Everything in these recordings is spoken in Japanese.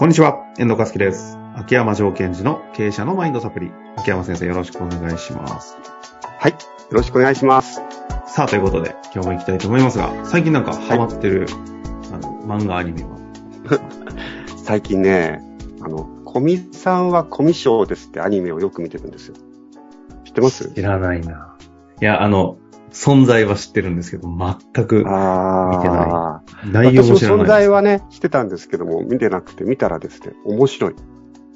こんにちは、遠藤和樹です。秋山条件時の経営者のマインドサプリ。秋山先生よろしくお願いします。はい。よろしくお願いします。さあ、ということで、今日も行きたいと思いますが、最近なんかハマってる、あの、漫画アニメは？最近ね、あの、コミさんはコミショウですってアニメをよく見てるんですよ。知ってます？知らないな。いや、あの、存在は知ってるんですけど、全くあ見てないあ。内容も知らないです。在はね、してたんですけども、見てなくて、見たらですね、面白い。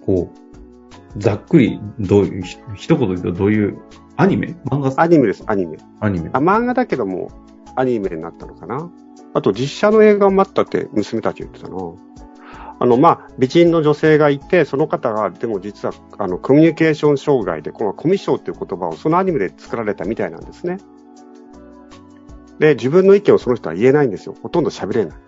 こう、ざっくり、どういう、ひ一言で言うとどういう、アニメ？漫画？アニメです、アニメ。アニメあ、漫画だけども、アニメになったのかな？あと、実写の映画もあったって、娘たち言ってたな。あの、まあ、美人の女性がいて、その方が、でも実は、あの、コミュニケーション障害で、このコミショウっていう言葉をそのアニメで作られたみたいなんですね。で、自分の意見をその人は言えないんですよ。ほとんど喋れない。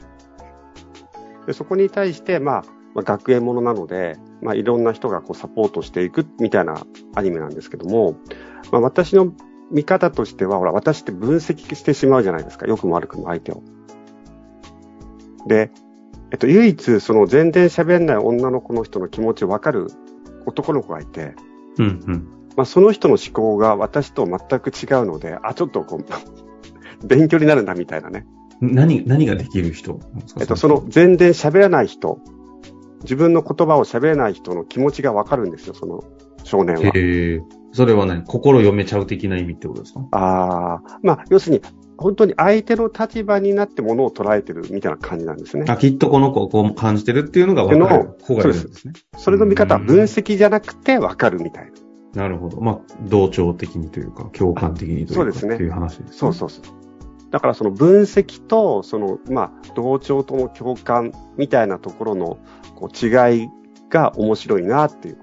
で、そこに対して、まあ、まあ、学園ものなので、まあ、いろんな人がこうサポートしていくみたいなアニメなんですけども、まあ、私の見方としては、ほら、私って分析してしまうじゃないですか。良くも悪くも相手を。で、えっと、唯一、その全然喋んない女の子の人の気持ちを分かる男の子がいて、うんうん。まあ、その人の思考が私と全く違うので、あ、ちょっとこう、勉強になるな、みたいなね。何、何ができる人えっと、その、全然喋らない人、自分の言葉を喋れない人の気持ちが分かるんですよ、その少年は。へえ。それは何？心読めちゃう的な意味ってことですか？ああ、まあ、要するに、本当に相手の立場になってものを捉えてるみたいな感じなんですね。あ、きっとこの子はこう感じてるっていうのが分かる子がいるんですね。それの見方は分析じゃなくて分かるみたいな。なるほど。まあ、同調的にというか、共感的にというか、そうですねっていう話です、ね。そうそうそう。だからその分析と、その、まあ、同調との共感みたいなところのこう違いが面白いなっていう。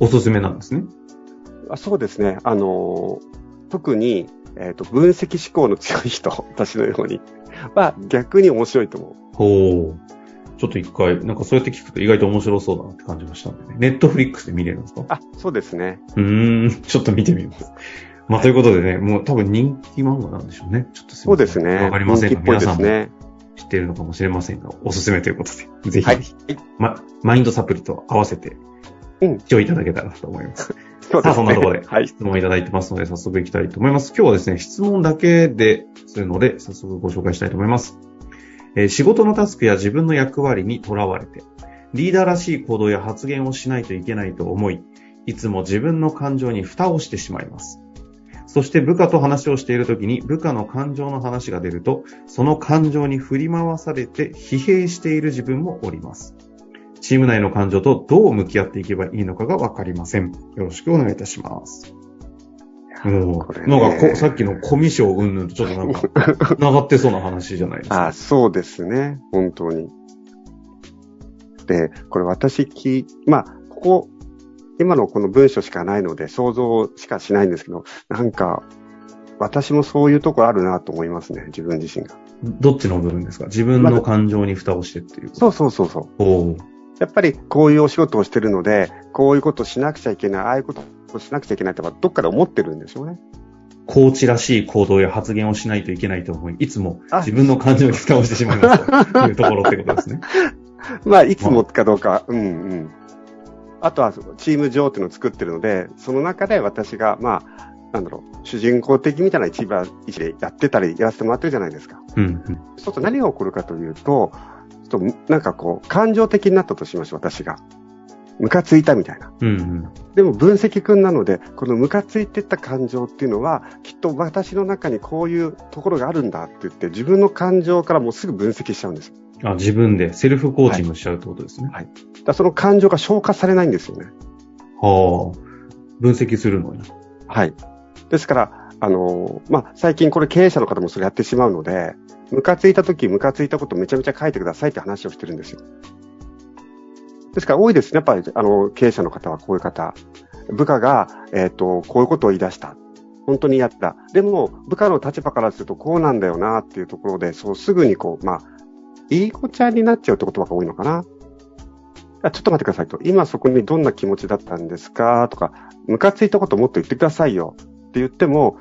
おすすめなんですね。あそうですね。あのー特に、えっ、と、分析思考の強い人、私のように、は逆に面白いと思う。ほう。ちょっと一回、なんかそうやって聞くと意外と面白そうだなって感じましたんでね。ネットフリックスで見れるんですか？あ、そうですね。うーん、ちょっと見てみます。まあ、ということでね、もう多分人気漫画なんでしょうね。ちょっとそうませんですね。わかりませんが、人気っぽい皆さんも。知っているのかもしれませんが、おすすめということで、ぜひ、はい。ま、マインドサプリと合わせて、うん視聴いただけたらと思います。さあ、そうですね。そんなところではい。質問いただいてますので、早速いきたいと思います。今日はですね、質問だけでするので、早速ご紹介したいと思います。えー仕事のタスクや自分の役割にとらわれて、リーダーらしい行動や発言をしないといけないと思い、いつも自分の感情に蓋をしてしまいます。そして部下と話をしているときに部下の感情の話が出ると、その感情に振り回されて疲弊している自分もおります。チーム内の感情とどう向き合っていけばいいのかがわかりません。よろしくお願いいたします。もう、なんかこ、さっきのコミュ障云々とちょっとなんか、繋がってそうな話じゃないですか。あそうですね。本当に。で、これ私き、まあ、ここ、今のこの文章しかないので想像しかしないんですけど、なんか、私もそういうところあるなと思いますね、自分自身が。どっちの部分ですか？自分の感情に蓋をしてっていう。そうそうそうそう。やっぱりこういうお仕事をしてるので、こういうことしなくちゃいけない、ああいうことをしなくちゃいけないとか、どっかで思ってるんでしょうね。コーチらしい行動や発言をしないといけないと思い、いつもあ自分の感情に蓋をしてしまいますというところってことですね。まあ、いつもかどうか、うんうん。あとは、チーム上っていうのを作ってるので、その中で私が、まあ、なんだろう、主人公的みたいな一番位置でやってたり、やらせてもらってるじゃないですか。うんうん。そうすると何が起こるかというと、ちょっとなんかこう、感情的になったとしましょう、私が。ムカついたみたいな。うんうん。でも分析君なので、このムカついてった感情っていうのは、きっと私の中にこういうところがあるんだって言って、自分の感情からもうすぐ分析しちゃうんです。あ、自分でセルフコーチングしちゃうってことですね。だからその感情が消化されないんですよね。はあ。分析するのに。はい。ですから、あのーまあ、最近これ経営者の方もそれやってしまうので、ムカついた時、ムカついたことめちゃめちゃ書いてくださいって話をしてるんですよ。ですから多いですね。やっぱり、あの、経営者の方はこういう方。部下が、えっ、と、こういうことを言い出した。本当にやった。でも、部下の立場からするとこうなんだよなっていうところで、そうすぐにこう、まあ、いい子ちゃんになっちゃうって言葉が多いのかな？あちょっと待ってくださいと。今そこにどんな気持ちだったんですか？とか、ムカついたこともっと言ってくださいよ。って言っても、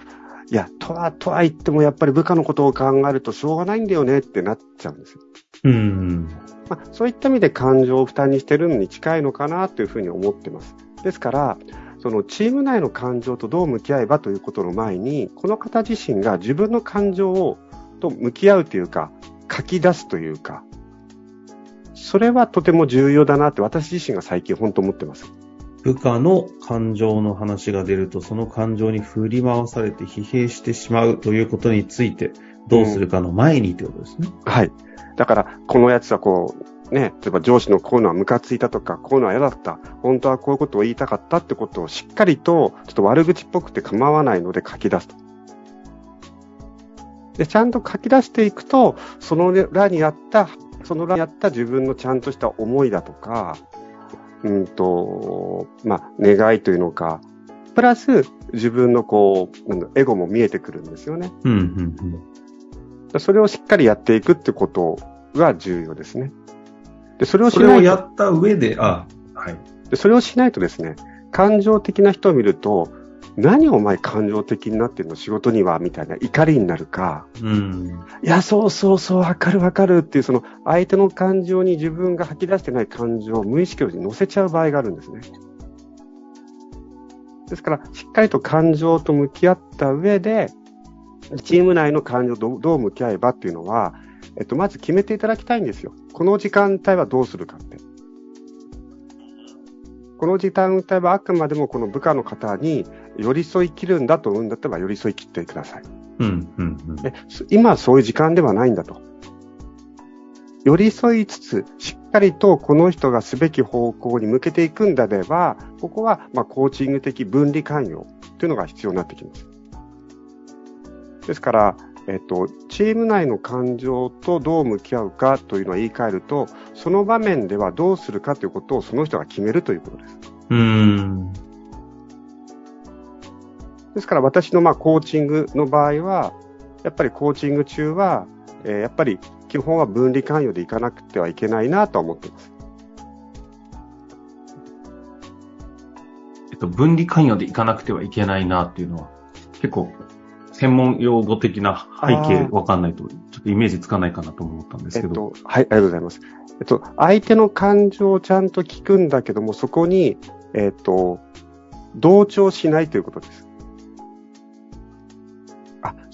いや、とは、とは言ってもやっぱり部下のことを考えるとしょうがないんだよねってなっちゃうんですよ。うん。まあ、そういった意味で感情を負担にしてるのに近いのかなというふうに思ってます。ですから、そのチーム内の感情とどう向き合えばということの前に、この方自身が自分の感情をと向き合うというか、書き出すというか、それはとても重要だなって私自身が最近本当思ってます。部下の感情の話が出ると、その感情に振り回されて疲弊してしまうということについて、どうするかの前にってことですね。はい。だから、このやつはこう、ね、例えば上司のこういうのはムカついたとか、こういうのは嫌だった、本当はこういうことを言いたかったってことをしっかりと、ちょっと悪口っぽくて構わないので書き出すと。で、ちゃんと書き出していくと、その裏にあった、その裏にあった自分のちゃんとした思いだとか、うんと、まあ、願いというのか、プラス自分のこう、なんだエゴも見えてくるんですよね。うん、うん、うん。それをしっかりやっていくってことが重要ですね。で、それをしそれないと、をやった上で、あ、はい。でそれをしないとですね、感情的な人を見ると、何お前感情的になってるの仕事にはみたいな怒りになるか、うん。いや、そうそうそう、わかるわかるっていう、その相手の感情に自分が吐き出してない感情を無意識に乗せちゃう場合があるんですね。ですから、しっかりと感情と向き合った上で、チーム内の感情をどうどう向き合えばっていうのは、えっと、まず決めていただきたいんですよ。この時間帯はどうするかって。この時間帯はあくまでもこの部下の方に寄り添い切るんだと思うんだったら寄り添い切ってください。うん、うん、うん。今はそういう時間ではないんだと。寄り添いつつ、しっかりとこの人がすべき方向に向けていくんであれば、ここはまあコーチング的分離関与というのが必要になってきます。ですから、えっと、チーム内の感情とどう向き合うかというのは言い換えると、その場面ではどうするかということをその人が決めるということです。うん。ですから私のまあコーチングの場合は、やっぱりコーチング中は、えーやっぱり基本は分離関与でいかなくてはいけないなとは思っています。えっと、分離関与でいかなくてはいけないなっていうのは、結構、専門用語的な背景わかんないと、ちょっとイメージつかないかなと思ったんですけど。えっと、はい、ありがとうございます。えっと、相手の感情をちゃんと聞くんだけども、そこに、えっと、同調しないということです。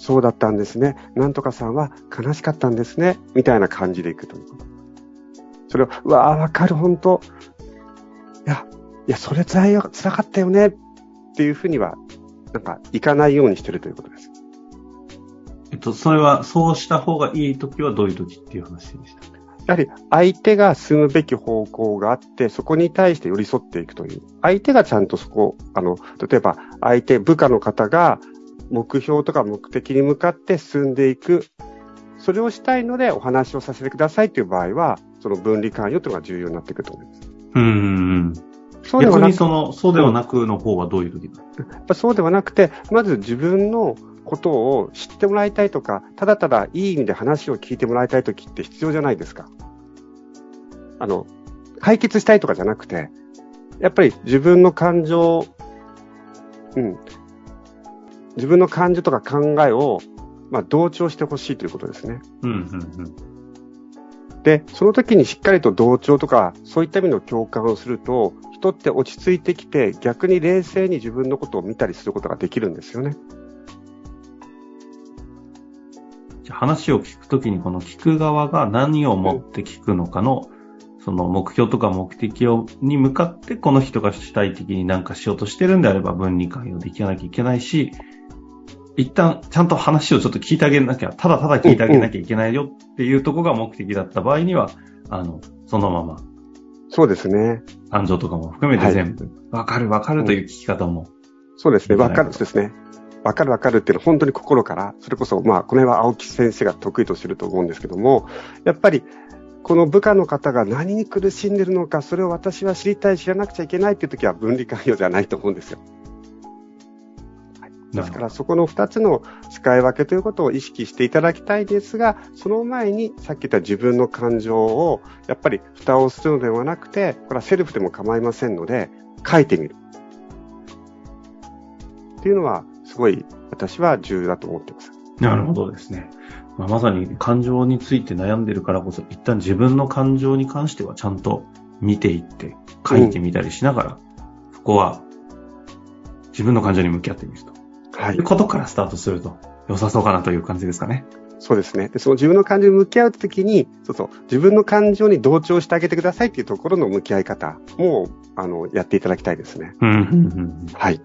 あ、そうだったんですね。なんとかさんは悲しかったんですね。みたいな感じでいくということ。それを、うわあ、わかる、本当いや、いや、それ辛いよ、辛かったよね。っていうふうには、なんか、いかないようにしてるということです。えっと、それは、そうした方がいいときはどういうときっていう話でした？やはり相手が進むべき方向があって、そこに対して寄り添っていくという。相手がちゃんとそこ、あの、例えば相手、部下の方が目標とか目的に向かって進んでいく。それをしたいのでお話をさせてくださいという場合は、その分離関与というのが重要になってくると思います。うんうん。そうではなく逆にその、そうではなくの方はどういうときだやっぱそうではなくて、まず自分のことを知ってもらいたいとか、ただただいい意味で話を聞いてもらいたいときって必要じゃないですか。あの、解決したいとかじゃなくて、やっぱり自分の感情、うん、自分の感情とか考えを、まあ、同調してほしいということですね。うんうんうん。で、その時にしっかりと同調とか、そういった意味の共感をすると、人って落ち着いてきて、逆に冷静に自分のことを見たりすることができるんですよね。話を聞くときに、この聞く側が何を持って聞くのかの、その目標とか目的をに向かって、この人が主体的に何かしようとしてるんであれば、分離関与できなきゃいけないし、一旦ちゃんと話をちょっと聞いてあげなきゃ、ただただ聞いてあげなきゃいけないよっていうところが目的だった場合には、あの、そのままそうですね。感情とかも含めて全部、わかるわかるという聞き方も、そうですね。わかるですね。わかるわかるっていうのは本当に心から、それこそ、まあ、この辺は青木先生が得意としてると思うんですけども、やっぱり、この部下の方が何に苦しんでるのか、それを私は知りたい、知らなくちゃいけないっていう時は分離関与じゃないと思うんですよ。ですから、そこの2つの使い分けということを意識していただきたいですが、その前にさっき言った自分の感情を、やっぱり蓋をするのではなくて、これはセルフでも構いませんので、書いてみる。っていうのは、すごい私は重要だと思ってます。なるほどですね。まあ、まさに感情について悩んでるからこそ、一旦自分の感情に関してはちゃんと見ていって、書いてみたりしながら、うん、そこは自分の感情に向き合ってみると。はい。いうことからスタートすると良さそうかなという感じですかね。そうですね。で、その自分の感情に向き合うときに、そうそう、自分の感情に同調してあげてくださいっていうところの向き合い方も、あの、やっていただきたいですね。うん、うん、うん。はい。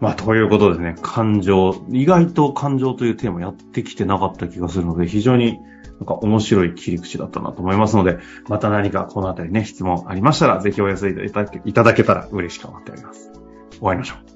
まあ、ということでね、感情、意外と感情というテーマやってきてなかった気がするので、非常になんか面白い切り口だったなと思いますので、また何かこのあたりね、質問ありましたら、ぜひお寄せいただけいただけたら嬉しく思っております。終わりましょう。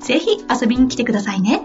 ぜひ遊びに来てくださいね。